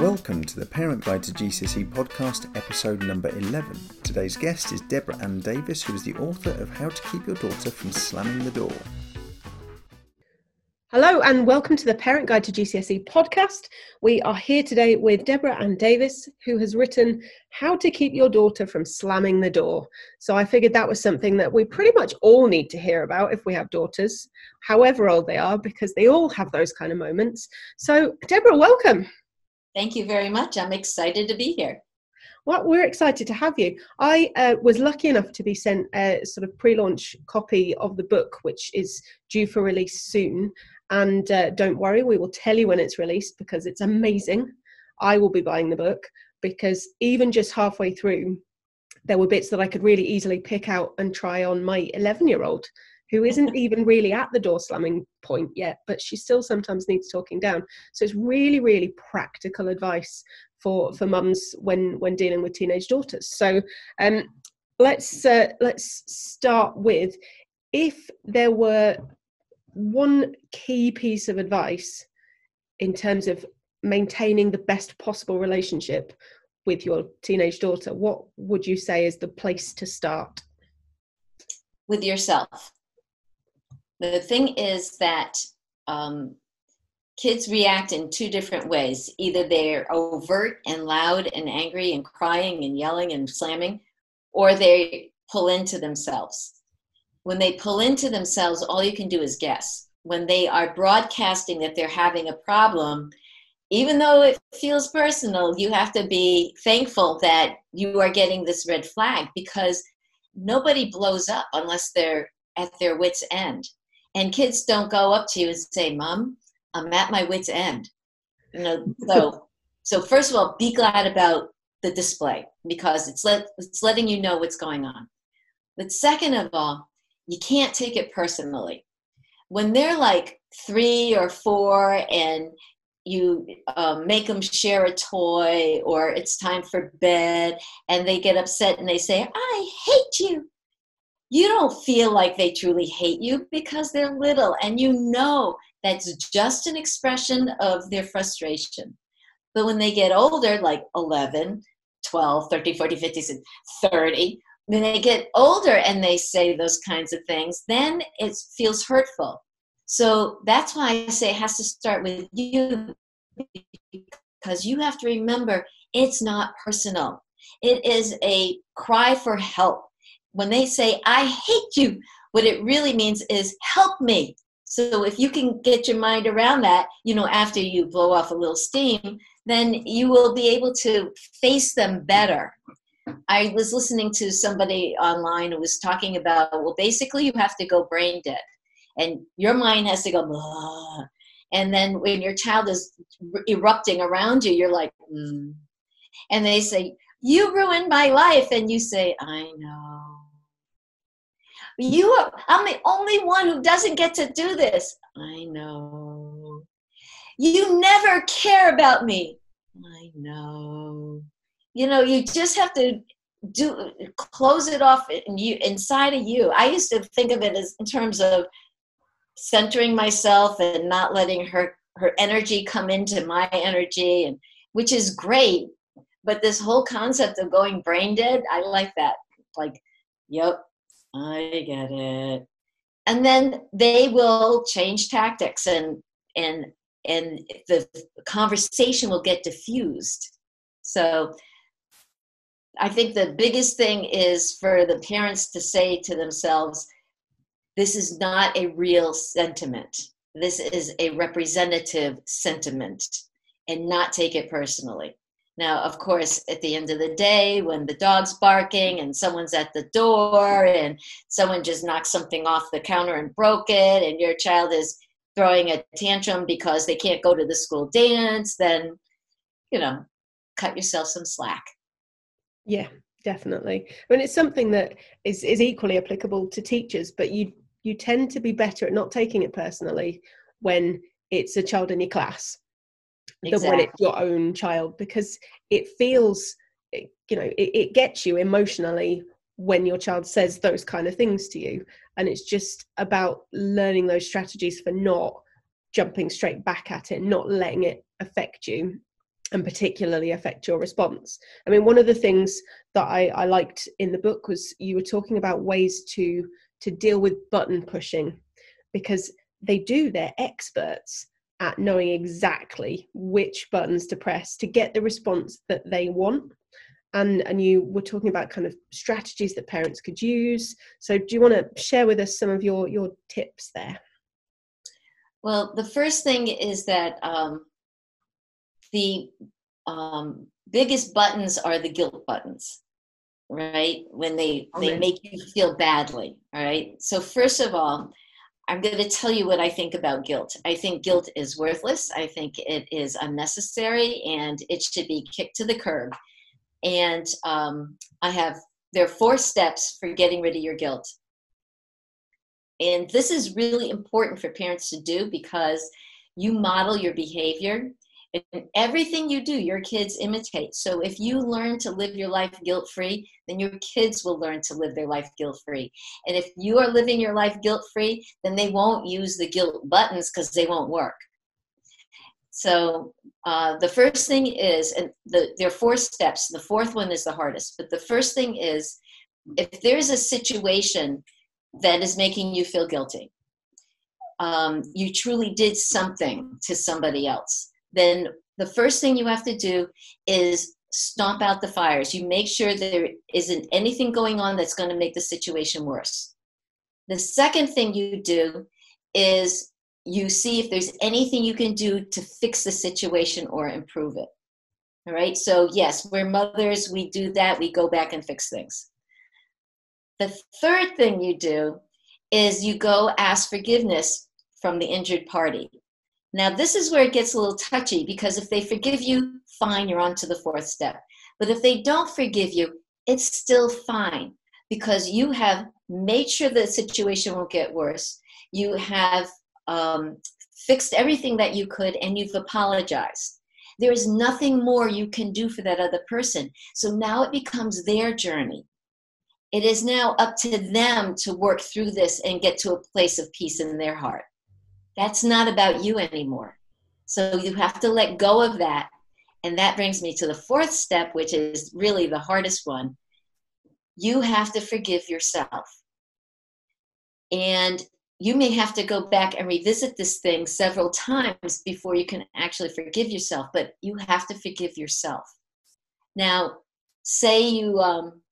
Welcome to the Parent Guide to GCSE podcast, episode number 11. Today's guest is Deborah Ann Davis, who is the author of How to Keep Your Daughter from Slamming the Door. Hello, and welcome to the Parent Guide to GCSE podcast. We are here today with Deborah Ann Davis, who has written How to Keep Your Daughter from Slamming the Door. So I figured that was something that we pretty much all need to hear about if we have daughters, however old they are, because they all have those kind of moments. So, Deborah, welcome. Thank you very much. I'm excited to be here. Well, we're excited to have you. I uh, was lucky enough to be sent a sort of pre launch copy of the book, which is due for release soon. And uh, don't worry, we will tell you when it's released because it's amazing. I will be buying the book because even just halfway through, there were bits that I could really easily pick out and try on my 11 year old who isn't even really at the door slamming point yet, but she still sometimes needs talking down. So it's really, really practical advice for for mums when when dealing with teenage daughters. So um, let's uh, let's start with if there were one key piece of advice in terms of maintaining the best possible relationship with your teenage daughter, what would you say is the place to start? With yourself the thing is that um, kids react in two different ways. Either they're overt and loud and angry and crying and yelling and slamming, or they pull into themselves. When they pull into themselves, all you can do is guess. When they are broadcasting that they're having a problem, even though it feels personal, you have to be thankful that you are getting this red flag because nobody blows up unless they're at their wits' end and kids don't go up to you and say mom i'm at my wits end. You know so so first of all be glad about the display because it's let it's letting you know what's going on. But second of all you can't take it personally. When they're like three or four and you um, make them share a toy or it's time for bed and they get upset and they say i hate you you don't feel like they truly hate you because they're little and you know that's just an expression of their frustration. But when they get older, like 11, 12, 13, 14, 15, 30, when they get older and they say those kinds of things, then it feels hurtful. So that's why I say it has to start with you because you have to remember it's not personal. It is a cry for help when they say, I hate you, what it really means is help me. So if you can get your mind around that, you know, after you blow off a little steam, then you will be able to face them better. I was listening to somebody online who was talking about, well, basically you have to go brain dead. And your mind has to go, and then when your child is erupting around you, you're like, mm. and they say, you ruined my life. And you say, I know. You are, I'm the only one who doesn't get to do this. I know. You never care about me. I know. You know, you just have to do close it off in you inside of you. I used to think of it as in terms of centering myself and not letting her her energy come into my energy and which is great. But this whole concept of going brain dead, I like that. Like, yep, I get it. And then they will change tactics and and and the conversation will get diffused. So I think the biggest thing is for the parents to say to themselves, this is not a real sentiment. This is a representative sentiment and not take it personally. Now, of course, at the end of the day, when the dog's barking and someone's at the door and someone just knocked something off the counter and broke it, and your child is throwing a tantrum because they can't go to the school dance, then, you know, cut yourself some slack. Yeah, definitely. I mean, it's something that is, is equally applicable to teachers, but you you tend to be better at not taking it personally when it's a child in your class exactly. than when it's your own child because it feels you know it, it gets you emotionally when your child says those kind of things to you and it's just about learning those strategies for not jumping straight back at it not letting it affect you and particularly affect your response. I mean, one of the things that I, I liked in the book was you were talking about ways to to deal with button pushing because they do, they're experts at knowing exactly which buttons to press to get the response that they want. And, and you were talking about kind of strategies that parents could use. So, do you want to share with us some of your, your tips there? Well, the first thing is that um, the um, biggest buttons are the guilt buttons right when they they make you feel badly all right so first of all i'm going to tell you what i think about guilt. I think guilt is worthless. I think it is unnecessary and it should be kicked to the curb. And um, i have there are four steps for getting rid of your guilt. And this is really important for parents to do because you model your behavior and everything you do, your kids imitate. So if you learn to live your life guilt free, then your kids will learn to live their life guilt free. And if you are living your life guilt free, then they won't use the guilt buttons because they won't work. So uh, the first thing is, and the, there are four steps. The fourth one is the hardest. But the first thing is, if there's a situation that is making you feel guilty, um, you truly did something to somebody else then the first thing you have to do is stomp out the fires. You make sure there isn't anything going on that's going to make the situation worse. The second thing you do is you see if there's anything you can do to fix the situation or improve it. All right, so yes, we're mothers, we do that, we go back and fix things. The third thing you do is you go ask forgiveness from the injured party. Now, this is where it gets a little touchy because if they forgive you, fine, you're on to the fourth step. But if they don't forgive you, it's still fine because you have made sure the situation won't get worse. You have um, fixed everything that you could and you've apologized. There is nothing more you can do for that other person. So now it becomes their journey. It is now up to them to work through this and get to a place of peace in their heart. That's not about you anymore. So you have to let go of that. And that brings me to the fourth step, which is really the hardest one. You have to forgive yourself. And you may have to go back and revisit this thing several times before you can actually forgive yourself, but you have to forgive yourself. Now, say you um,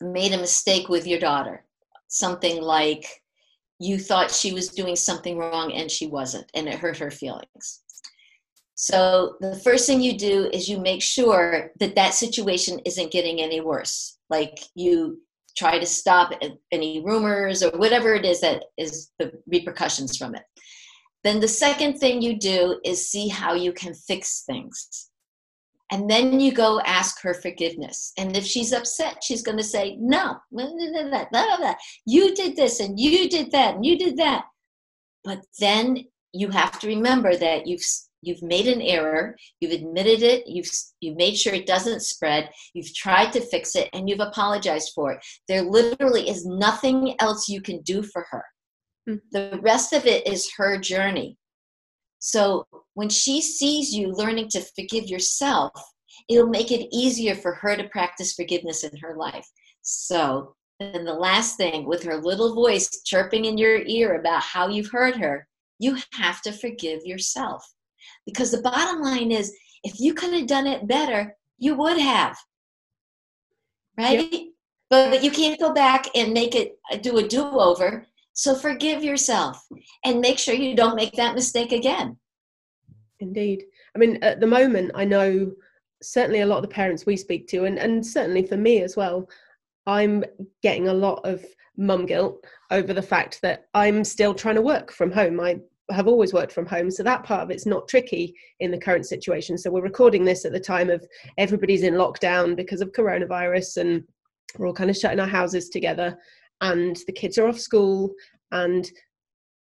made a mistake with your daughter, something like you thought she was doing something wrong and she wasn't, and it hurt her feelings. So the first thing you do is you make sure that that situation isn't getting any worse. Like you try to stop any rumors or whatever it is that is the repercussions from it. Then the second thing you do is see how you can fix things. And then you go ask her forgiveness. And if she's upset, she's going to say, No, you did this and you did that and you did that. But then you have to remember that you've you've made an error you've admitted it you've you've made sure it doesn't spread you've tried to fix it and you've apologized for it there literally is nothing else you can do for her mm-hmm. the rest of it is her journey so when she sees you learning to forgive yourself, it'll make it easier for her to practice forgiveness in her life. So then the last thing, with her little voice chirping in your ear about how you've hurt her, you have to forgive yourself. Because the bottom line is, if you could have done it better, you would have. Right? Yep. But, but you can't go back and make it do a do over so forgive yourself and make sure you don't make that mistake again. Indeed. I mean, at the moment, I know certainly a lot of the parents we speak to, and, and certainly for me as well, I'm getting a lot of mum guilt over the fact that I'm still trying to work from home. I have always worked from home, so that part of it's not tricky in the current situation. So we're recording this at the time of everybody's in lockdown because of coronavirus, and we're all kind of shutting our houses together and the kids are off school and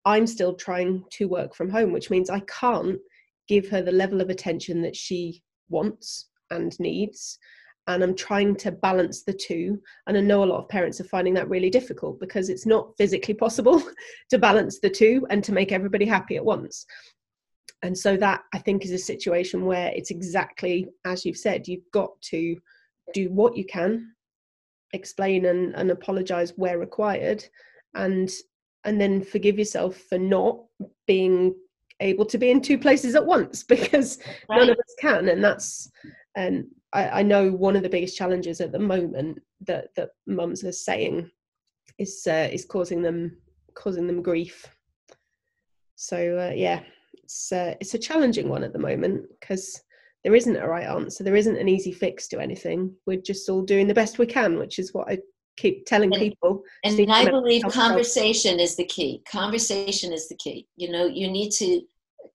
I'm still trying to work from home, which means I can't give her the level of attention that she wants and needs. And I'm trying to balance the two. And I know a lot of parents are finding that really difficult because it's not physically possible to balance the two and to make everybody happy at once. and so that i think is a situation where it's exactly as you've said you've got to do what you can explain and, and apologize where required. And and then forgive yourself for not being able to be in two places at once because right. none of us can. And that's and I, I, know one of the biggest challenges at the moment that that mums are saying is uh, is causing them causing them grief. So uh, yeah it's uh, it's a challenging one at the moment because there isn't a right answer there isn't an easy fix to anything. We're just all doing the best we can which is what i keep telling and, people. And i believe conversation is the key. Conversation is the key. You know you need to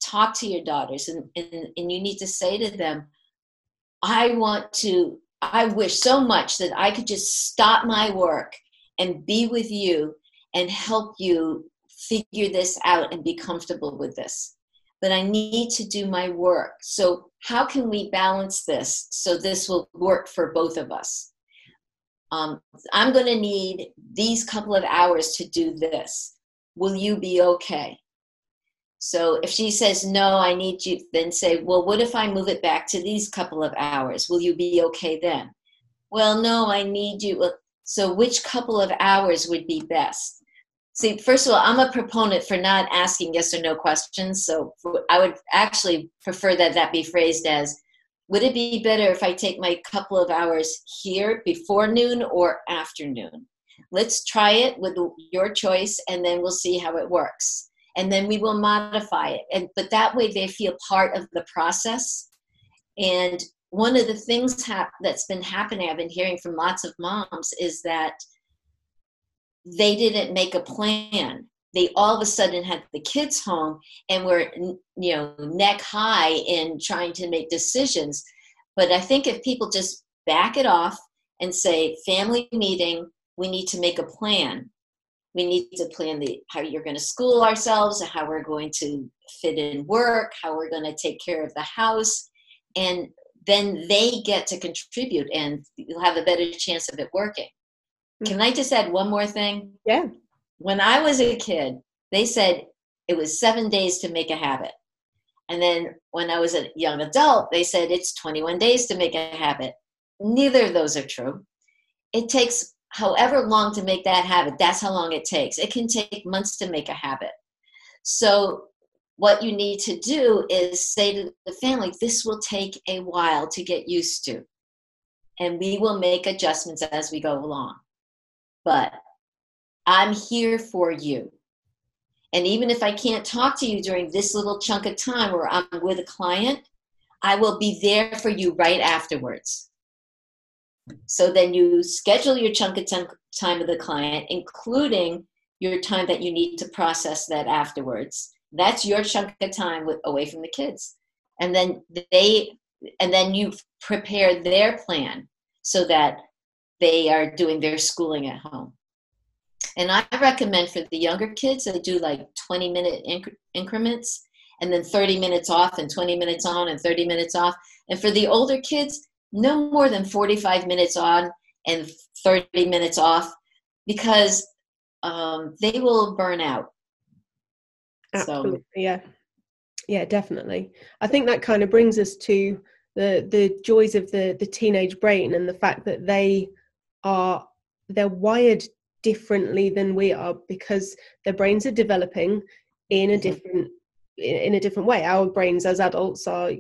talk to your daughters and, and, and you need to say to them i want to i wish so much that i could just stop my work and be with you and help you figure this out and be comfortable with this. But I need to do my work. So, how can we balance this so this will work for both of us? Um, I'm going to need these couple of hours to do this. Will you be okay? So, if she says, No, I need you, then say, Well, what if I move it back to these couple of hours? Will you be okay then? Well, no, I need you. So, which couple of hours would be best? See, first of all, I'm a proponent for not asking yes or no questions. So I would actually prefer that that be phrased as Would it be better if I take my couple of hours here before noon or afternoon? Let's try it with your choice and then we'll see how it works. And then we will modify it. And but that way they feel part of the process. And one of the things ha- that's been happening, I've been hearing from lots of moms, is that they didn't make a plan. They all of a sudden had the kids home and were you know neck high in trying to make decisions. But i think if people just back it off and say family meeting we need to make a plan. We need to plan the how you're going to school ourselves how we're going to fit in work how we're going to take care of the house and then they get to contribute and you'll have a better chance of it working can mm. I just add one more thing? Yeah. When I was a kid, they said it was seven days to make a habit. And then when I was a young adult, they said it's 21 days to make a habit. Neither of those are true. It takes however long to make that habit, that's how long it takes. It can take months to make a habit. So, what you need to do is say to the family, this will take a while to get used to. And we will make adjustments as we go along but I'm here for you. And even if I can't talk to you during this little chunk of time where I'm with a client, I will be there for you right afterwards. So then you schedule your chunk of time with the client, including your time that you need to process that afterwards. That's your chunk of time with, away from the kids. And then they, and then you prepare their plan so that they are doing their schooling at home. And I recommend for the younger kids, they do like 20 minute inc- increments and then 30 minutes off and 20 minutes on and 30 minutes off. And for the older kids, no more than 45 minutes on and 30 minutes off because um, they will burn out. Absolutely, so. yeah. Yeah, definitely. I think that kind of brings us to the the joys of the the teenage brain and the fact that they are they're wired differently than we are because their brains are developing in a mm-hmm. different in a different way. Our brains as adults are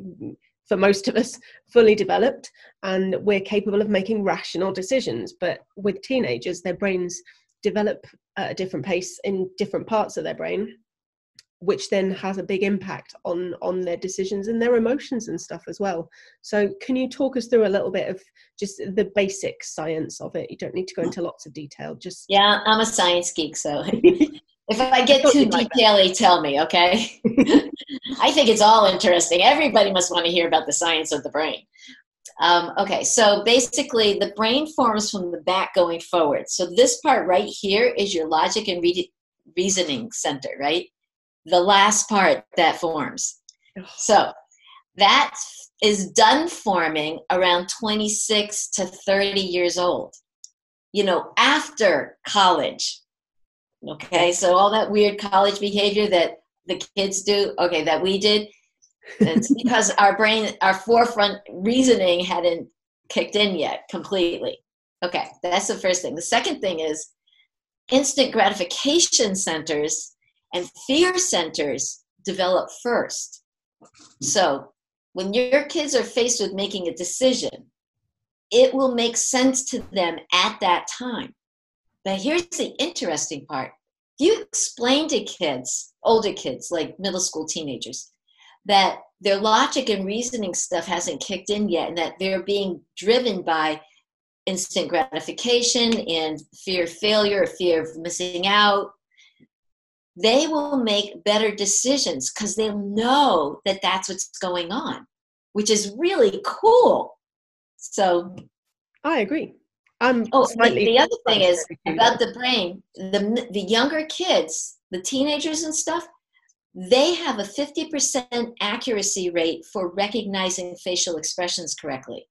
for most of us fully developed and we're capable of making rational decisions. But with teenagers their brains develop at a different pace in different parts of their brain which then has a big impact on on their decisions and their emotions and stuff as well. So can you talk us through a little bit of just the basic science of it? You don't need to go into lots of detail just yeah i'm a science geek so if i get too detaily tell me okay? I think it's all interesting. Everybody must want to hear about the science of the brain. Um, okay so basically the brain forms from the back going forward. So this part right here is your logic and re- reasoning center right the last part that forms. So that is done forming around 26 to 30 years old, you know, after college. Okay, so all that weird college behavior that the kids do, okay, that we did, It's because our brain, our forefront reasoning hadn't kicked in yet completely. Okay, that's the first thing. The second thing is instant gratification centers and fear centers develop first. So when your kids are faced with making a decision, it will make sense to them at that time. But here's the interesting part. You explain to kids, older kids, like middle school teenagers, that their logic and reasoning stuff hasn't kicked in yet and that they're being driven by instant gratification and fear of failure, fear of missing out, they will make better decisions because they'll know that that's what's going on, which is really cool. So, I agree. I'm oh, the, the other thing is about the brain. The the younger kids, the teenagers and stuff, they have a 50% accuracy rate for recognizing facial expressions correctly.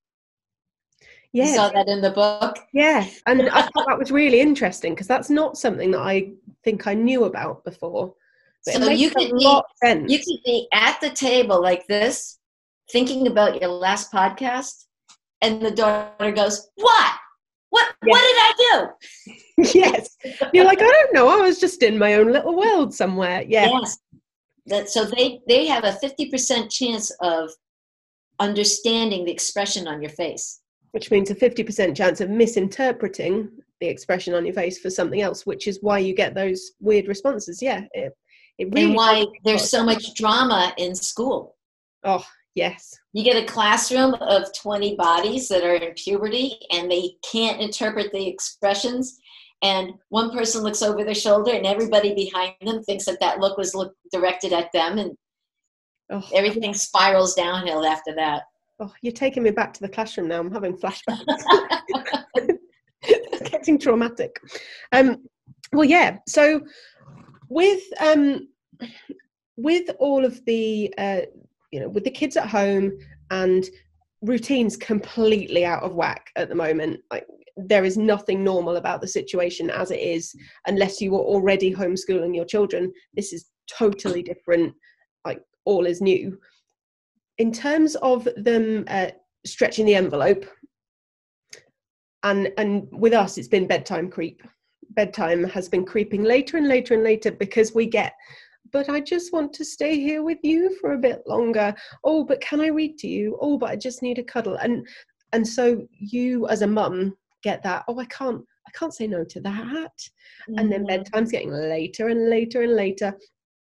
Yeah. You saw that in the book? Yeah. And I thought that was really interesting because that's not something that I think I knew about before. But so you could, be, you could be at the table like this, thinking about your last podcast, and the daughter goes, What? What yeah. what did I do? yes. You're like, I don't know. I was just in my own little world somewhere. Yeah. Yes that so they they have a 50% chance of understanding the expression on your face which means a 50% chance of misinterpreting the expression on your face for something else which is why you get those weird responses. Yeah it, it really and why there's so much drama in school. Oh yes. You get a classroom of 20 bodies that are in puberty and they can't interpret the expressions and one person looks over their shoulder and everybody behind them thinks that that look was look directed at them and oh. everything spirals downhill after that. Oh you're taking me back to the classroom now. I'm having flashbacks it's getting traumatic. Um well yeah so with um with all of the uh you know with the kids at home and routines completely out of whack at the moment like there is nothing normal about the situation as it is unless you were already homeschooling your children. This is totally different like all is new. In terms of them uh, stretching the envelope and and with us it's been bedtime creep bedtime has been creeping later and later and later because we get but I just want to stay here with you for a bit longer. Oh, but can I read to you? Oh, but I just need a cuddle. And and so you as a mum get that oh i can't i can't say no to that mm-hmm. and then mm-hmm. bedtime's getting later and later and later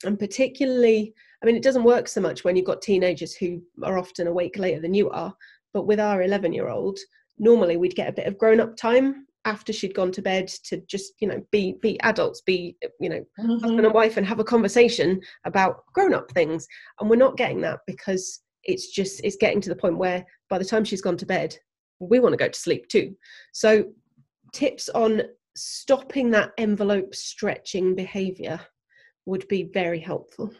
and particularly i mean it doesn't work so much when you've got teenagers who are often awake later than you are but with our 11 year old normally we'd get a bit of grown up time after she'd gone to bed to just you know be be adults be you know mm-hmm. husband and wife and have a conversation about grown up things and we're not getting that because it's just it's getting to the point where by the time she's gone to bed we want to go to sleep too. So, tips on stopping that envelope stretching behavior would be very helpful.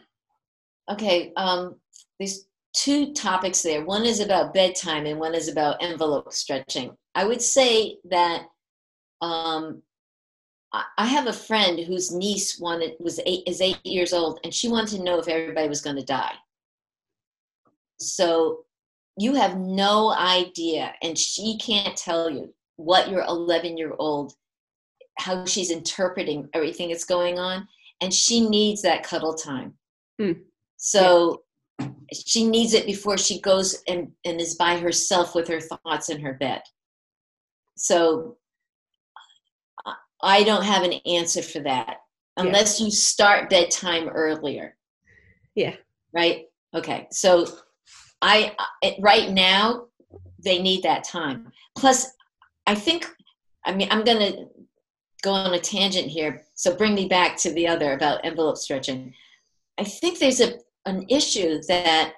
Okay, um, there's two topics there. One is about bedtime, and one is about envelope stretching. I would say that um, I have a friend whose niece wanted was eight is eight years old, and she wanted to know if everybody was going to die. So you have no idea and she can't tell you what your 11 year old how she's interpreting everything that's going on and she needs that cuddle time mm. so. She needs it before she goes and, and is by herself with her thoughts in her bed so i don't have an answer for that unless yeah. you start bedtime earlier yeah right okay so I right now they need that time. Plus, I think I mean I'm going to go on a tangent here. So bring me back to the other about envelope stretching. I think there's a an issue that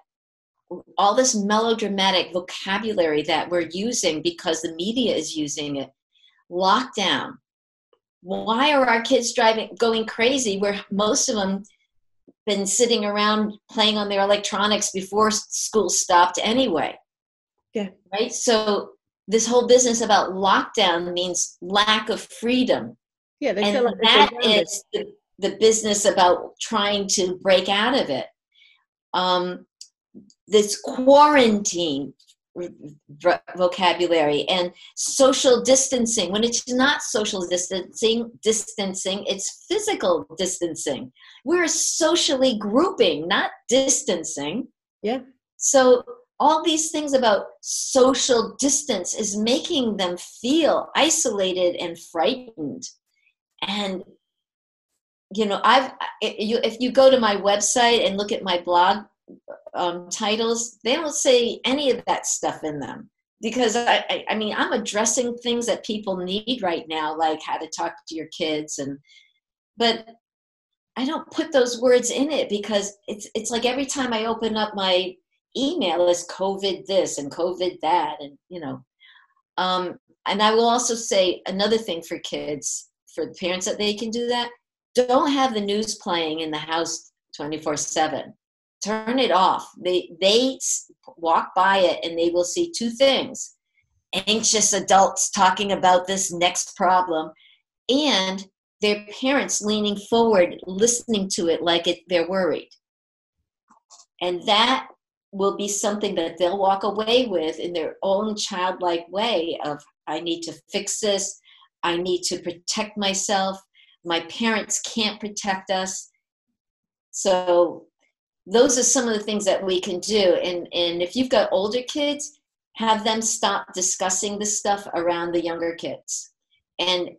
all this melodramatic vocabulary that we're using because the media is using it lockdown why are our kids driving going crazy where most of them been sitting around playing on their electronics before school stopped anyway. Yeah. Right? So this whole business about lockdown means lack of freedom. Yeah, they and feel like that is the, the business about trying to break out of it. Um, this quarantine vocabulary and social distancing. When it's not social distancing distancing it's physical distancing. We're socially grouping not distancing. Yeah. So all these things about social distance is making them feel isolated and frightened. And you know i've if you go to my website and look at my blog um, titles, they don't say any of that stuff in them because I, I, mean I'm addressing things that people need right now, like how to talk to your kids, and but I don't put those words in it because it's it's like every time I open up my email is COVID this and COVID that, and you know, um, and I will also say another thing for kids, for the parents that they can do that. Don't have the news playing in the house 24 7 turn it off. They they walk by it and they will see two things. Anxious adults talking about this next problem and their parents leaning forward listening to it like it, they're worried. And that will be something that they'll walk away with in their own childlike way of i need to fix this. I need to protect myself my parents can't protect us. So those are some of the things that we can do. And and if you've got older kids have them stop discussing this stuff around the younger kids. And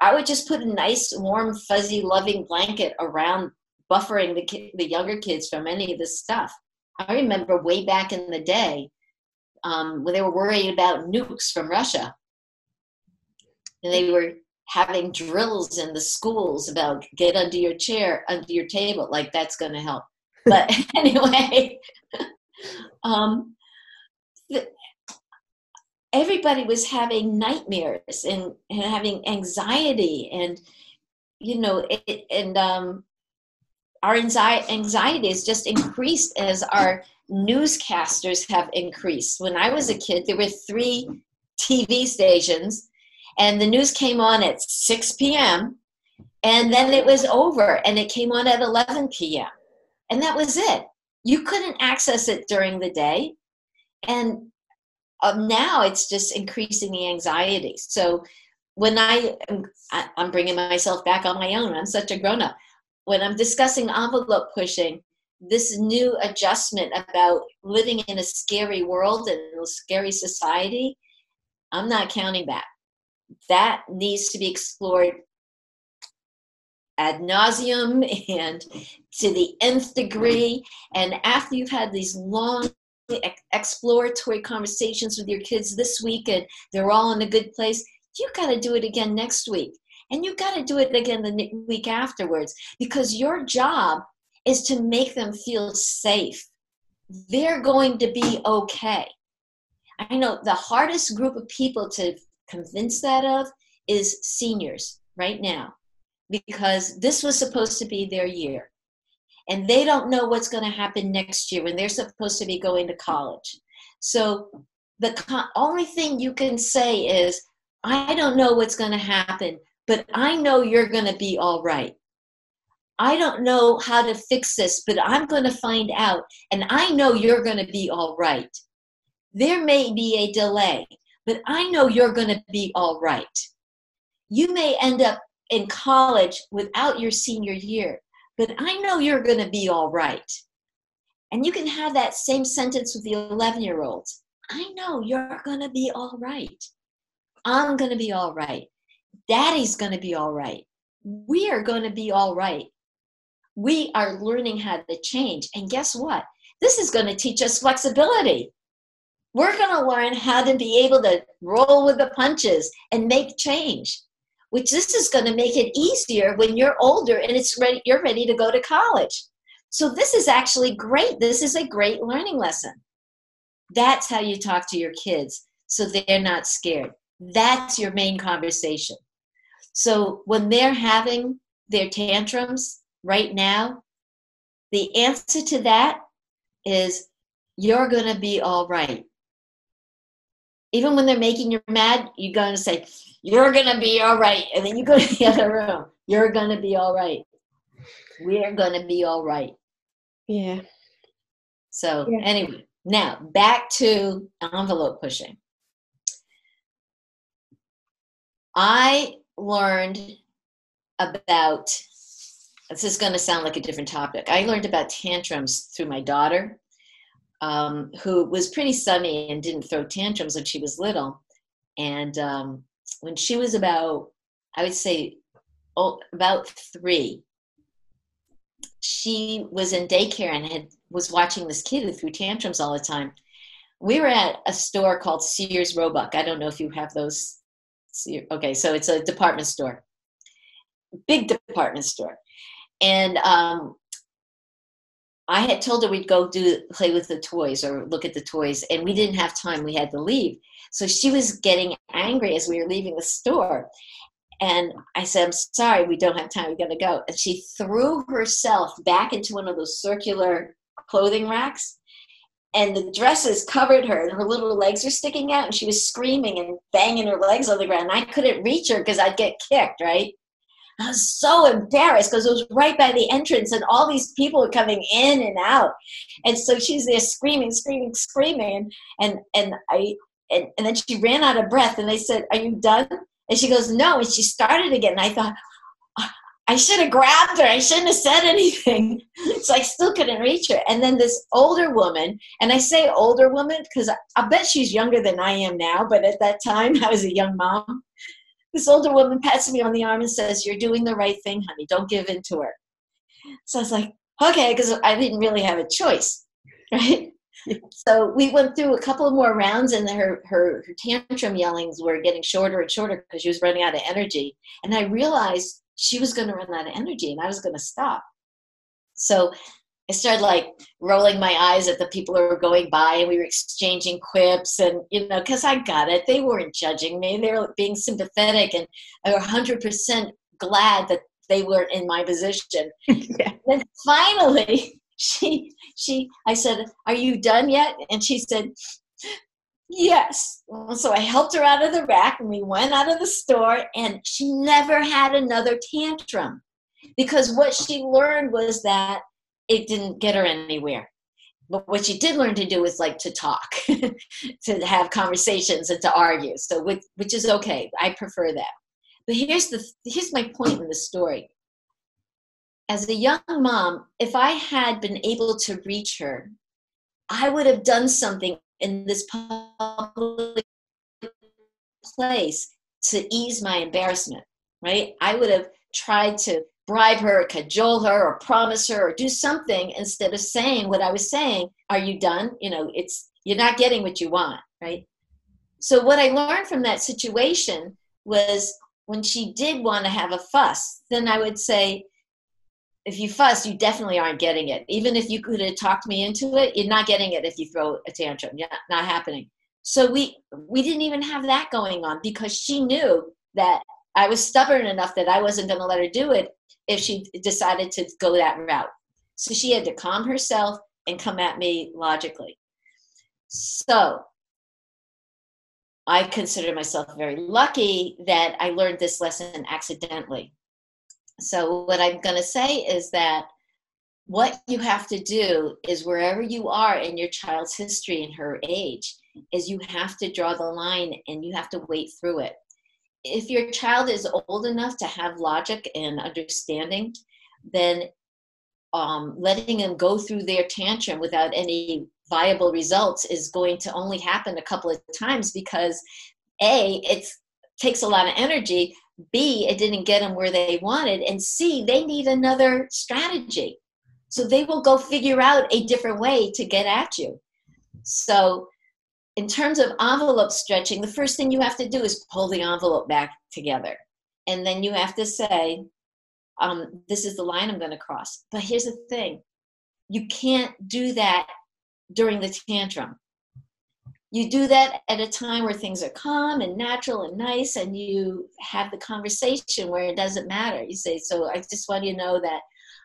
i would just put a nice warm fuzzy loving blanket around buffering the the younger kids from any of this stuff. I remember way back in the day um, when they were worried about nukes from russia. And they were having drills in the schools about get under your chair under your table like that's going to help. But anyway, um, the, everybody was having nightmares and, and having anxiety and you know it, and um, our anxiety, anxiety has just increased as our newscasters have increased. When i was a kid there were three tv stations and the news came on at 6 p.m and then it was over and it came on at 11 p.m and that was it. You couldn't access it during the day. And um, now it's just increasing the anxiety. So when I am i'm bringing myself back on my own i'm such a grown-up when i'm discussing envelope pushing this new adjustment about living in a scary world and a scary society i'm not counting that that needs to be explored ad nauseum and to the nth degree. And after you've had these long exploratory conversations with your kids this week and they're all in a good place, you got to do it again next week. And you got to do it again the week afterwards because your job is to make them feel safe. They're going to be okay. I know the hardest group of people to convince that of is seniors right now because this was supposed to be their year. And they don't know what's going to happen next year when they're supposed to be going to college. So the co- only thing you can say is, I don't know what's going to happen, but I know you're going to be all right. I don't know how to fix this, but I'm going to find out, and I know you're going to be all right. There may be a delay, but I know you're going to be all right. You may end up in college without your senior year, but I know you're going to be all right. And you can have that same sentence with the 11 year olds. I know you're going to be all right. I'm going to be all right. Daddy's going to be all right. We are going to be all right. We are learning how to change. And guess what? This is going to teach us flexibility. We're going to learn how to be able to roll with the punches and make change which this is going to make it easier when you're older and it's ready you're ready to go to college. So this is actually great. This is a great learning lesson. That's how you talk to your kids so they're not scared. That's your main conversation. So when they're having their tantrums right now the answer to that is you're going to be all right even when they're making you mad you're going to say you're going to be all right. And then you go to the other room. You're going to be all right. We're going to be all right. Yeah. So, yeah. anyway, now back to envelope pushing. I learned about this is going to sound like a different topic. I learned about tantrums through my daughter, um, who was pretty sunny and didn't throw tantrums when she was little. And um, when she was about, I would say, oh, about three, she was in daycare and had was watching this kid who threw tantrums all the time. We were at a store called Sears Roebuck. I don't know if you have those. Okay, so it's a department store, big department store, and um, I had told her we'd go do play with the toys or look at the toys, and we didn't have time. We had to leave, so she was getting angry as we were leaving the store, and I said, I'm sorry, we don't have time, we gotta go. And she threw herself back into one of those circular clothing racks. And the dresses covered her, and her little legs were sticking out, and she was screaming and banging her legs on the ground. And I couldn't reach her because I'd get kicked, right? I was so embarrassed because it was right by the entrance, and all these people were coming in and out. And so she's there screaming, screaming, screaming. And and I and, and then she ran out of breath, and they said, Are you done? And she goes, No. And she started again. And I thought, I should have grabbed her. I shouldn't have said anything. so I still couldn't reach her. And then this older woman, and I say older woman because I, I bet she's younger than I am now, but at that time I was a young mom. This older woman pats me on the arm and says, You're doing the right thing, honey. Don't give in to her. So I was like, Okay, because I didn't really have a choice, right? so we went through a couple of more rounds and her, her, her tantrum yellings were getting shorter and shorter because she was running out of energy and i realized she was going to run out of energy and i was going to stop so i started like rolling my eyes at the people who were going by and we were exchanging quips and you know because i got it. They weren't judging me. They were being sympathetic and i was 100% glad that they were in my position. Yeah. and finally she she i said are you done yet? And she said yes. So i helped her out of the rack and we went out of the store and she never had another tantrum because what she learned was that it didn't get her anywhere. But what she did learn to do is like to talk to have conversations and to argue. So which, which is okay. I prefer that. But here's the here's my point in the story. As a young mom, if I had been able to reach her, I would have done something in this public place to ease my embarrassment, right? I would have tried to bribe her, cajole her, or promise her, or do something instead of saying what I was saying. Are you done? You know, it's you're not getting what you want, right? So what I learned from that situation was when she did want to have a fuss, then I would say, if you fuss, you definitely aren't getting it. Even if you could have talked me into it, you're not getting it if you throw a tantrum. Yeah, not happening. So we we didn't even have that going on because she knew that I was stubborn enough that I wasn't going to let her do it if she decided to go that route. So she had to calm herself and come at me logically. So I consider myself very lucky that I learned this lesson accidentally so, what I'm going to say is that what you have to do is wherever you are in your child's history and her age, is you have to draw the line and you have to wait through it. If your child is old enough to have logic and understanding, then um, letting them go through their tantrum without any viable results is going to only happen a couple of times because a it takes a lot of energy B, it didn't get them where they wanted. And C, they need another strategy. So they will go figure out a different way to get at you. So, in terms of envelope stretching, the first thing you have to do is pull the envelope back together. And then you have to say, um, This is the line I'm going to cross. But here's the thing you can't do that during the tantrum you do that at a time where things are calm and natural and nice and you have the conversation where it doesn't matter you say so i just want you to know that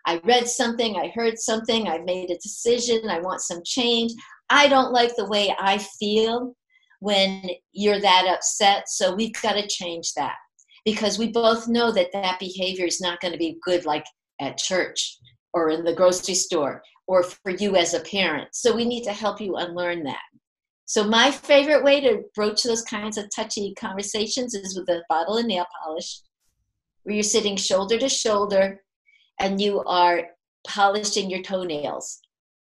i read something i heard something i've made a decision i want some change i don't like the way i feel when you're that upset so we've got to change that because we both know that that behavior is not going to be good like at church or in the grocery store or for you as a parent. So we need to help you unlearn that. So my favorite way to broach those kinds of touchy conversations is with a bottle of nail polish, where you're sitting shoulder to shoulder and you are polishing your toenails,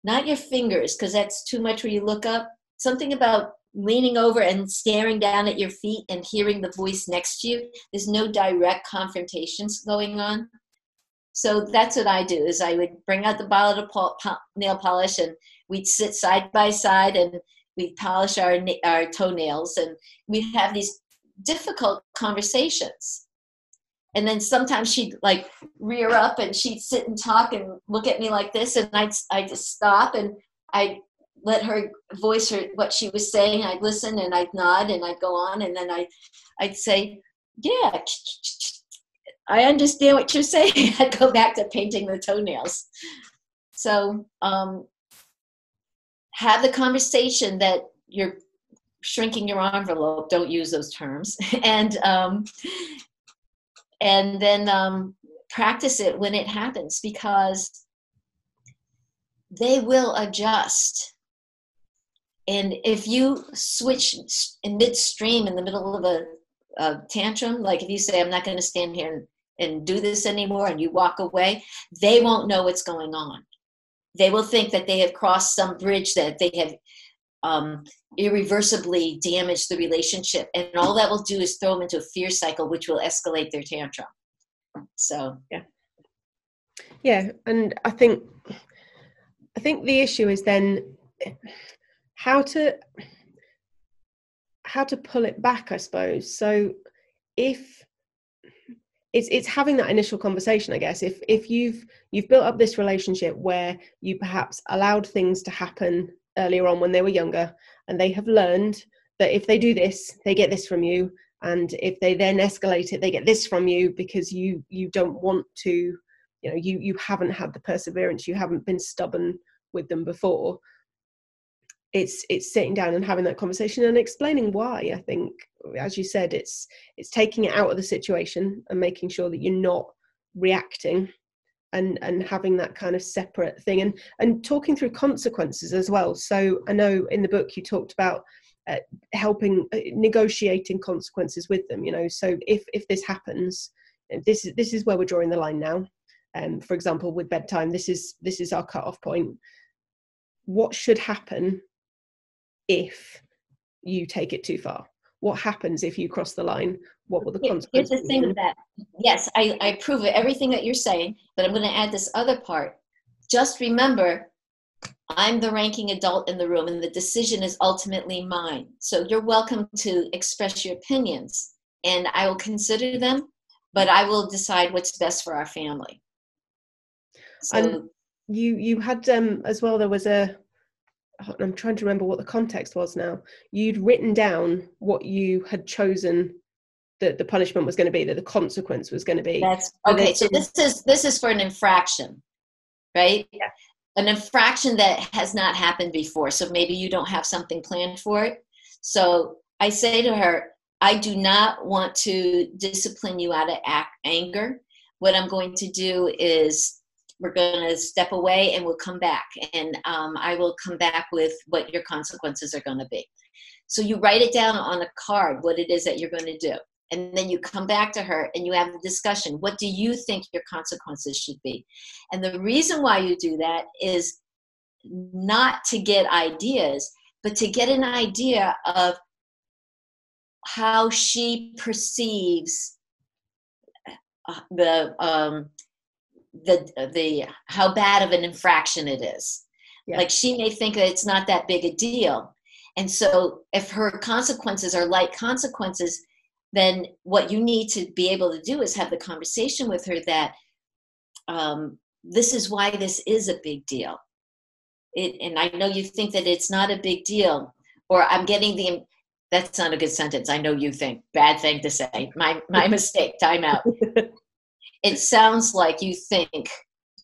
not your fingers, because that's too much where you look up. Something about leaning over and staring down at your feet and hearing the voice next to you. There's no direct confrontations going on. So that's what I do is I would bring out the bottle of pol- po- nail polish and we'd sit side by side and we'd polish our, our toenails and we'd have these difficult conversations. And then sometimes she'd like rear up and she'd sit and talk and look at me like this and I'd, I'd just stop and I'd let her voice her what she was saying. I'd listen and I'd nod and I'd go on and then I I'd say, Yeah, I understand what you're saying. I'd go back to painting the toenails. So um, have the conversation that you're shrinking your envelope. Don't use those terms, and um, and then um, practice it when it happens because they will adjust. And if you switch in midstream in the middle of a, a tantrum, like if you say, I'm not going to stand here and and do this anymore and you walk away, they won't know what's going on. They will think that they have crossed some bridge that they have um, irreversibly damage the relationship. And all that will do is throw them into a fear cycle, which will escalate their tantrum. So, yeah. Yeah. And I think, I think the issue is then how to, how to pull it back, I suppose. So if it's it's having that initial conversation i guess if if you've you've built up this relationship where you perhaps allowed things to happen earlier on when they were younger and they have learned that if they do this they get this from you and if they then escalate it they get this from you because you you don't want to you know you you haven't had the perseverance you haven't been stubborn with them before. It's it's sitting down and having that conversation and explaining why i think. As you said it's it's taking it out of the situation and making sure that you're not reacting and and having that kind of separate thing and and talking through consequences as well so i know in the book you talked about uh, helping uh, negotiating consequences with them you know so if if this happens this is this is where we're drawing the line now um for example with bedtime this is this is our cut off point what should happen if you take it too far? What happens if you cross the line? What will the consequences? Here's the thing that yes, I, I approve of everything that you're saying, but I'm going to add this other part. Just remember, I'm the ranking adult in the room, and the decision is ultimately mine. So you're welcome to express your opinions, and I will consider them, but I will decide what's best for our family. So, and you you had um as well. There was a I'm trying to remember what the context was now. You'd written down what you had chosen that the punishment was going to be, that the consequence was going to be. That's okay. So this is this is for an infraction, right? Yeah. An infraction that has not happened before. So maybe you don't have something planned for it. So I say to her, I do not want to discipline you out of anger. What I'm going to do is we're going to step away and we'll come back and um, i will come back with what your consequences are going to be so you write it down on a card what it is that you're going to do and then you come back to her and you have a discussion what do you think your consequences should be and the reason why you do that is not to get ideas but to get an idea of how she perceives uh, the um, the the how bad of an infraction it is. Yeah. Like she may think that it's not that big a deal. And so if her consequences are light consequences, then what you need to be able to do is have the conversation with her that um, this is why this is a big deal. It, and I know you think that it's not a big deal, or I'm getting the that's not a good sentence. I know you think bad thing to say. My my mistake. Time out. it sounds like you think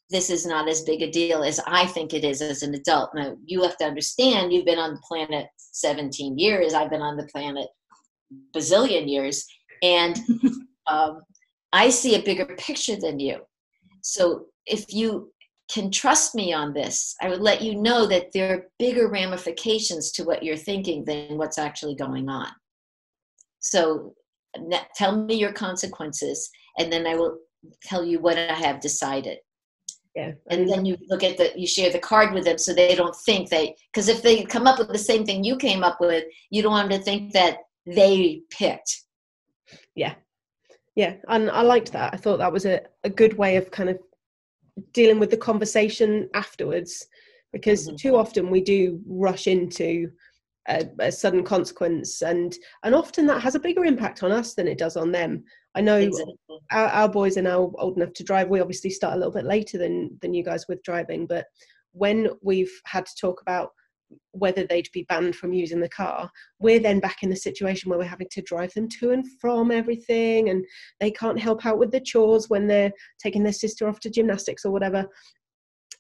this is not as big a deal as I think it is as an adult. Now, you have to understand you've been on the planet 17 years, I've been on the planet bazillion years, and um, I see a bigger picture than you. So if you can trust me on this. I would let you know that there are bigger ramifications to what you're thinking than what's actually going on. So tell me your consequences, and then I will tell you what I have decided. Yeah. And then you look at the, you share the card with them so they don't think they, because if they come up with the same thing you came up with, you don't want them to think that they picked. Yeah. Yeah. And I liked that. I thought that was a, a good way of kind of dealing with the conversation afterwards because mm-hmm. too often we do rush into a, a, sudden consequence and and often that has a bigger impact on us than it does on them i know exactly. our, our, boys are now old enough to drive we obviously start a little bit later than than you guys with driving but when we've had to talk about whether they'd be banned from using the car. We're then back in the situation where we're having to drive them to and from everything and they can't help out with the chores when they're taking their sister off to gymnastics or whatever.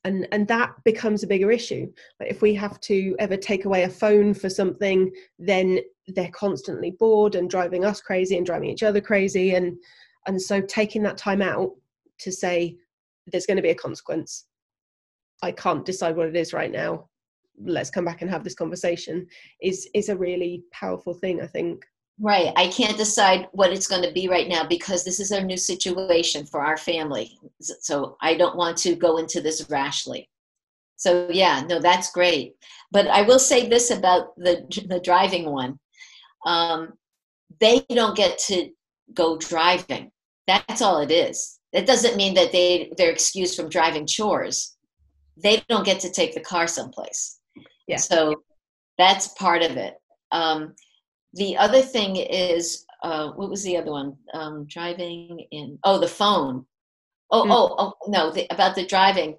And and that becomes a bigger issue. Like if we have to ever take away a phone for something then they're constantly bored and driving us crazy and driving each other crazy and and so taking that time out to say there's going to be a consequence. I can't decide what it is right now let's come back and have this conversation is is a really powerful thing i think Right. I can't decide what it's going to be right now because this is a new situation for our family. So I don't want to go into this rashly. So yeah, no, that's great. But I will say this about the the driving one. Um, they don't get to go driving. That's all it is. That doesn't mean that they they're excused from driving chores. They don't get to take the car someplace. Yeah. So that's part of it. Um, the other thing is uh, what was the other one um, driving in oh the phone oh mm. oh oh no the, about the driving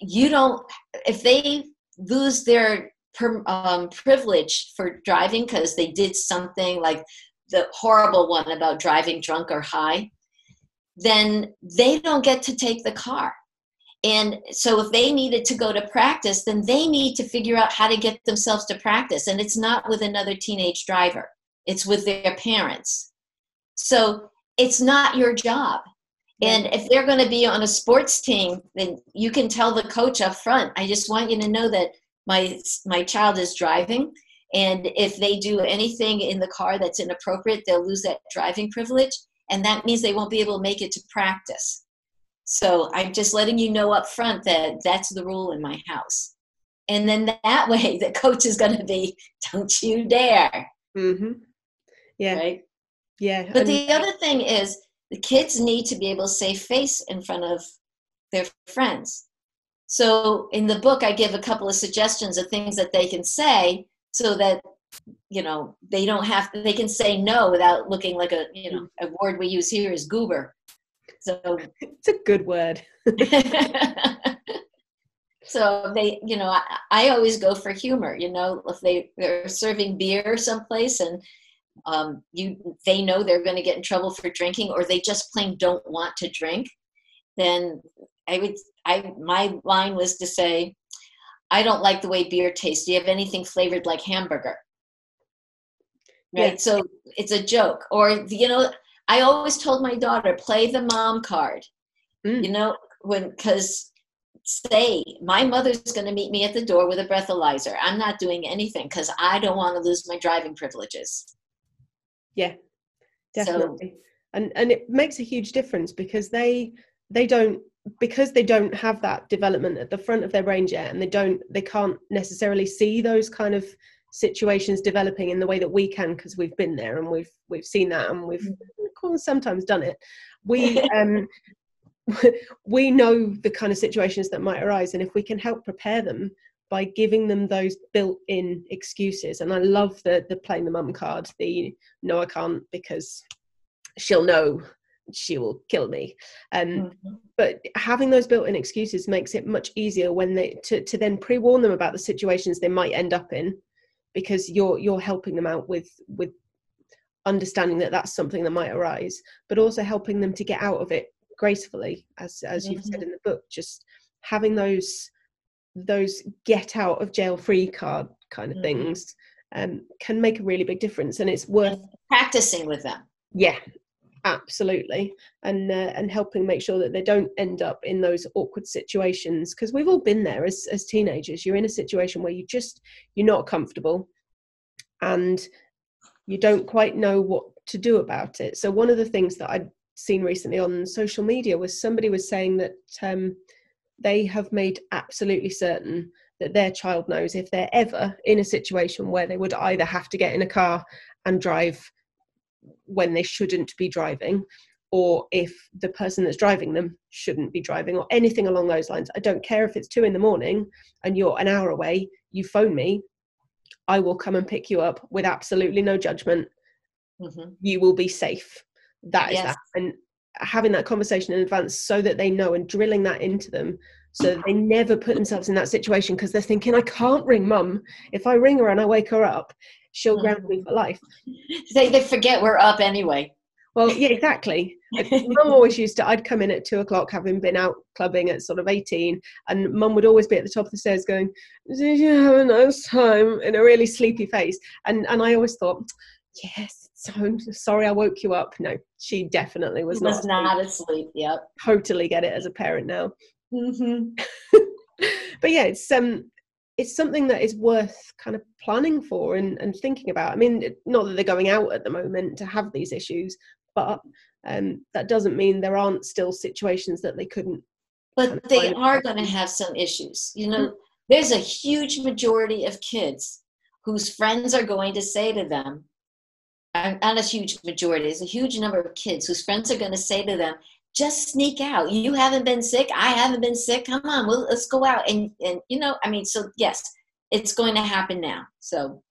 you don't if they lose their per, um, privilege for driving because they did something like the horrible one about driving drunk or high then they don't get to take the car and so if they needed to go to practice then they need to figure out how to get themselves to practice and it's not with another teenage driver it's with their parents. So it's not your job. And if they're going to be on a sports team, then you can tell the coach up front, I just want you to know that my my child is driving and if they do anything in the car that's inappropriate, they'll lose that driving privilege and that means they won't be able to make it to practice. So I'm just letting you know up front that that's the rule in my house. And then that way the coach is going to be, don't you dare. Mm-hmm. Yeah. Right? Yeah but and- the other thing is the kids need to be able to say face in front of their friends. So in the book i give a couple of suggestions of things that they can say so that you know they don't have they can say no without looking like a you know a word we use here is goober so it's a good word. So they you know I, I, always go for humor you know if they they're serving beer someplace and um, you they know they're going to get in trouble for drinking or they just plain don't want to drink then i would i my line was to say i don't like the way beer tastes. Do you have anything flavored like hamburger? Right? Yeah. so it's a joke or you know i always told my daughter play the mom card. Mm. you know when because say my mother's going to meet me at the door with a breathalyzer. I'm not doing anything because i don't want to lose my driving privileges. Yeah. Definitely. So, and and it makes a huge difference because they they don't because they don't have that development at the front of their brain yet and they don't they can't necessarily see those kind of situations developing in the way that we can because we've been there and we've we've seen that and we've sometimes done it. We um we know the kind of situations that might arise and if we can help prepare them by giving them those built-in excuses. And i love the the playing the mum card the no i can't because she'll know she will kill me. Um, mm-hmm. but having those built-in excuses makes it much easier when they to, to then pre-warn them about the situations they might end up in because you're you're helping them out with with understanding that that's something that might arise but also helping them to get out of it gracefully as as mm-hmm. you've said mm-hmm. in the book just having those those get out of jail free card kind of mm-hmm. things um, can make a really big difference and it's worth practicing with them yeah absolutely. And uh, and helping make sure that they don't end up in those awkward situations because we've all been there as as teenagers. You're in a situation where you just you're not comfortable and you don't quite know what to do about it. So one of the things that i'd seen recently on social media was somebody was saying that um, they have made absolutely certain that their child knows if they're ever in a situation where they would either have to get in a car and drive when they shouldn't be driving or if the person that's driving them shouldn't be driving or anything along those lines. I don't care if it's two in the morning and you're an hour away you phone me i will come and pick you up with absolutely no judgment. Mm-hmm. you will be safe. That yes. is that. And having that conversation in advance so that they know and drilling that into them so they never put themselves in that situation because they're thinking i can't ring mum. If i ring her and i wake her up she'll mm-hmm. ground me for life. They, they forget we're up anyway. Well, yeah, exactly. mum always used to, I'd come in at two o'clock having been out clubbing at sort of 18, and mum would always be at the top of the stairs going, Did you have a nice time? in a really sleepy face. And, and I always thought, Yes, so I'm sorry I woke you up. No, she definitely was, was not. not asleep. Yep. Totally get it as a parent now. Mm-hmm. but yeah, it's um it's something that is worth kind of planning for and, and thinking about. I mean, not that they're going out at the moment to have these issues, but um, that doesn't mean there aren't still situations that they couldn't. But kind of they are going to have some issues. You know, mm-hmm. there's a huge majority of kids whose friends are going to say to them, not a huge majority, there's a huge number of kids whose friends are going to say to them, just sneak out. You haven't been sick. I haven't been sick. Come on, well, let's go out. And, and, you know, I mean, so yes, it's going to happen now. So,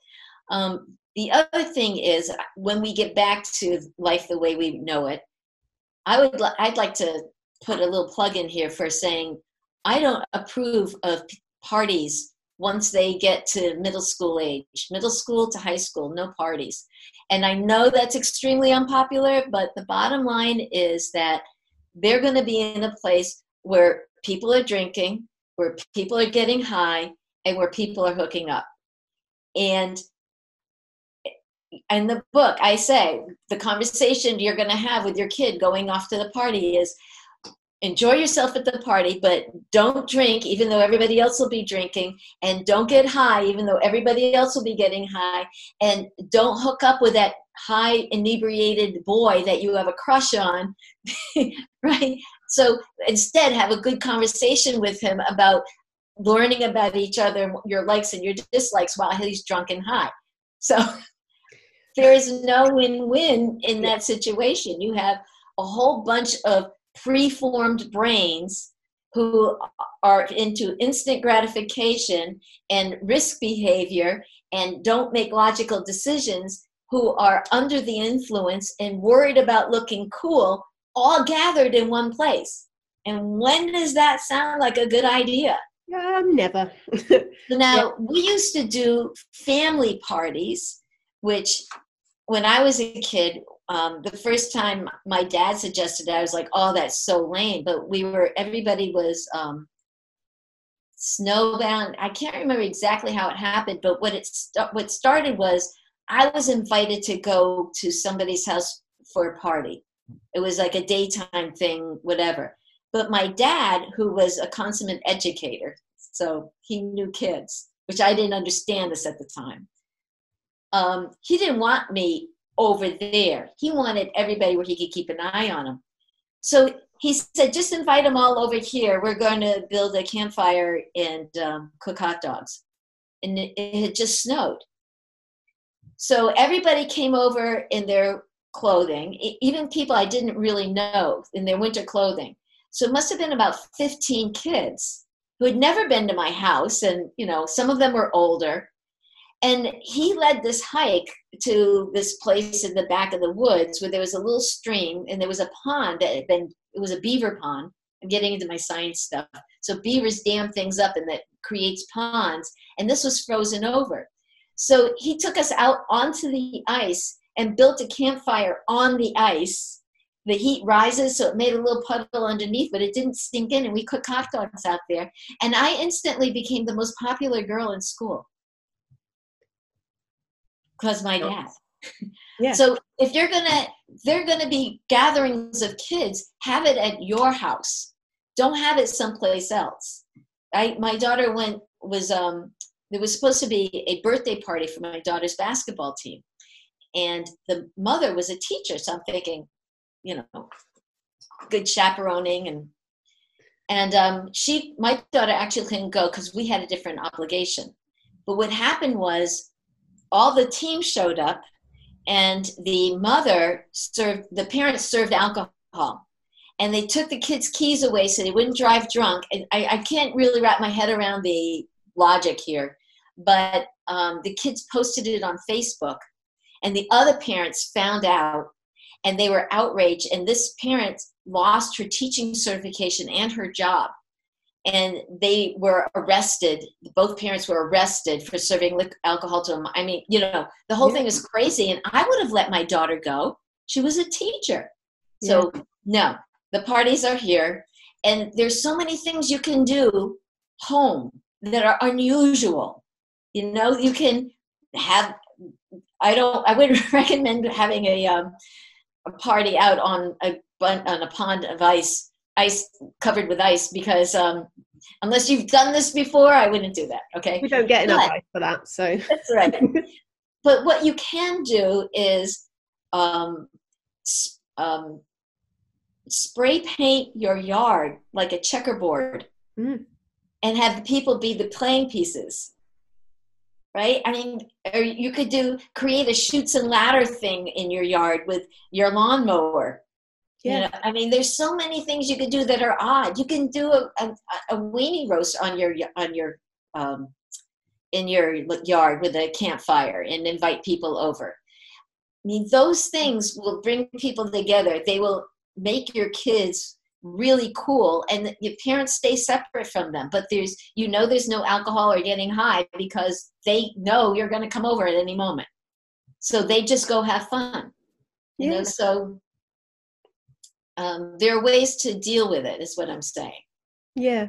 um, the other thing is when we get back to life the way we know it, I would, I'd like to put a little plug in here for saying, I don't approve of parties once they get to middle school age, middle school to high school, no parties. And I know that's extremely unpopular, but the bottom line is that they're going to be in a place where people are drinking, where people are getting high, and where people are hooking up. And in the book, I say the conversation you're going to have with your kid going off to the party is enjoy yourself at the party, but don't drink, even though everybody else will be drinking, and don't get high, even though everybody else will be getting high, and don't hook up with that high inebriated boy that you have a crush on, right? So instead, have a good conversation with him about learning about each other, your likes and your dislikes while he's drunk and high. So there is no win win in that situation. You have a whole bunch of preformed brains who are into instant gratification and risk behavior and don't make logical decisions who are under the influence and worried about looking cool all gathered in one place. And when does that sound like a good idea? Um, never. Now we used to do family parties which when i was a kid um, the first time my dad suggested it, I was like, "Oh, that's so lame." But we were everybody was um, snowbound. I can't remember exactly how it happened, but what it st- what started was I was invited to go to somebody's house for a party. It was like a daytime thing, whatever. But my dad, who was a consummate educator, so he knew kids, which I didn't understand this at the time. Um, he didn't want me over there. He wanted everybody where he could keep an eye on them. So he said, just invite them all over here. We're going to build a campfire and um, cook hot dogs. And it, it had just snowed. So everybody came over in their clothing, even people I didn't really know in their winter clothing. So it must have been about 15 kids who had never been to my house. And, you know, some of them were older. And he led this hike to this place in the back of the woods where there was a little stream and there was a pond that had been, it was a beaver pond. I'm getting into my science stuff. So beavers dam things up and that creates ponds. And this was frozen over. So he took us out onto the ice and built a campfire on the ice. The heat rises, so it made a little puddle underneath, but it didn't sink in, and we cooked hot dogs out there. And I instantly became the most popular girl in school because my dad. Yeah. So if you're gonna they're going to be gatherings of kids. Have it at your house. Don't have it someplace else. I, my daughter went was um, there was supposed to be a birthday party for my daughter's basketball team, and the mother was a teacher. So I'm thinking, you know, good chaperoning and and um, she my daughter actually couldn't go because we had a different obligation. But what happened was all the team showed up and the mother served the parents served alcohol. And they took the kids keys away so they wouldn't drive drunk. And i, I can't really wrap my head around the logic here but um, the kids posted it on facebook and the other parents found out and they were outraged. And this parent lost her teaching certification and her job and they were arrested both parents were arrested for serving alcohol to them i mean you know the whole yeah. thing is crazy and i would have let my daughter go she was a teacher so yeah. no the parties are here and there's so many things you can do home that are unusual you know you can have i don't i would recommend having a, um, a party out on a on a pond of ice ice covered with ice because um, unless you've done this before, I wouldn't do that. Okay. We don't get enough but, ice for that. So that's right. but what you can do is um, um, spray paint your yard like a checkerboard mm. and have the people be the playing pieces right i mean or you could do create a Chutes and ladder thing in your yard with your lawnmower yeah. You know, I mean, there's so many things you can do that are odd. You can do a, a, a weenie roast on your on your um, in your yard with a campfire and invite people over. I mean, those things will bring people together. They will make your kids really cool, and your parents stay separate from them. But there's, you know, there's no alcohol or getting high because they know you're going to come over at any moment. So they just go have fun. You yeah. know, so um, there are ways to deal with it is what i'm saying. Yeah.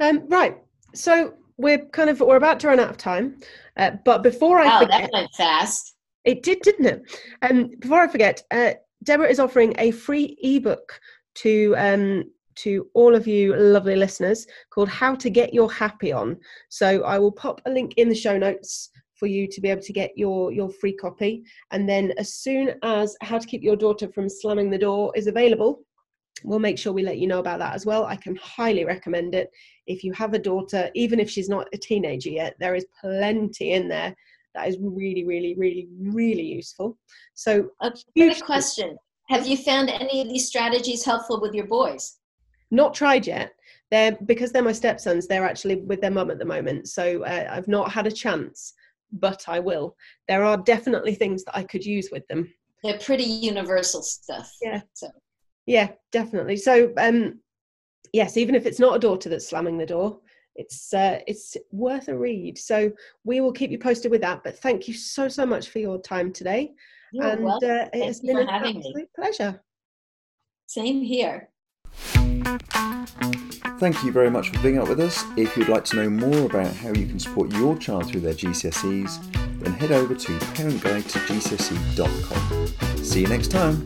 Um, right. So we're kind of we're about to run out of time uh, but before i wow, forget, that went fast. It did didn't it? Um, before i forget uh, deborah is offering a free ebook to um, to all of you lovely listeners called how to get your happy on. So i will pop a link in the show notes for you to be able to get your your free copy. And then as soon as how to keep your daughter from slamming the door is available we'll make sure we let you know about that as well. I can highly recommend it. If you have a daughter even if she's not a teenager yet there is plenty in there that is really really really really useful. So a quick question. Have you found any of these strategies helpful with your boys? Not tried yet. They're because they're my stepsons they're actually with their mum at the moment. So uh, i've not had a chance but I will. There are definitely things that I could use with them. They're pretty universal stuff. Yeah. So. Yeah, definitely. So, um, yes, even if it's not a daughter that's slamming the door, it's uh, it's worth a read. So we will keep you posted with that. But thank you so so much for your time today, You're and uh, it has been an absolute me. pleasure. Same here. Thank you very much for being up with us. If you'd like to know more about how you can support your child through their GCSEs, then head over to parentguide to GCSE.com. See you next time.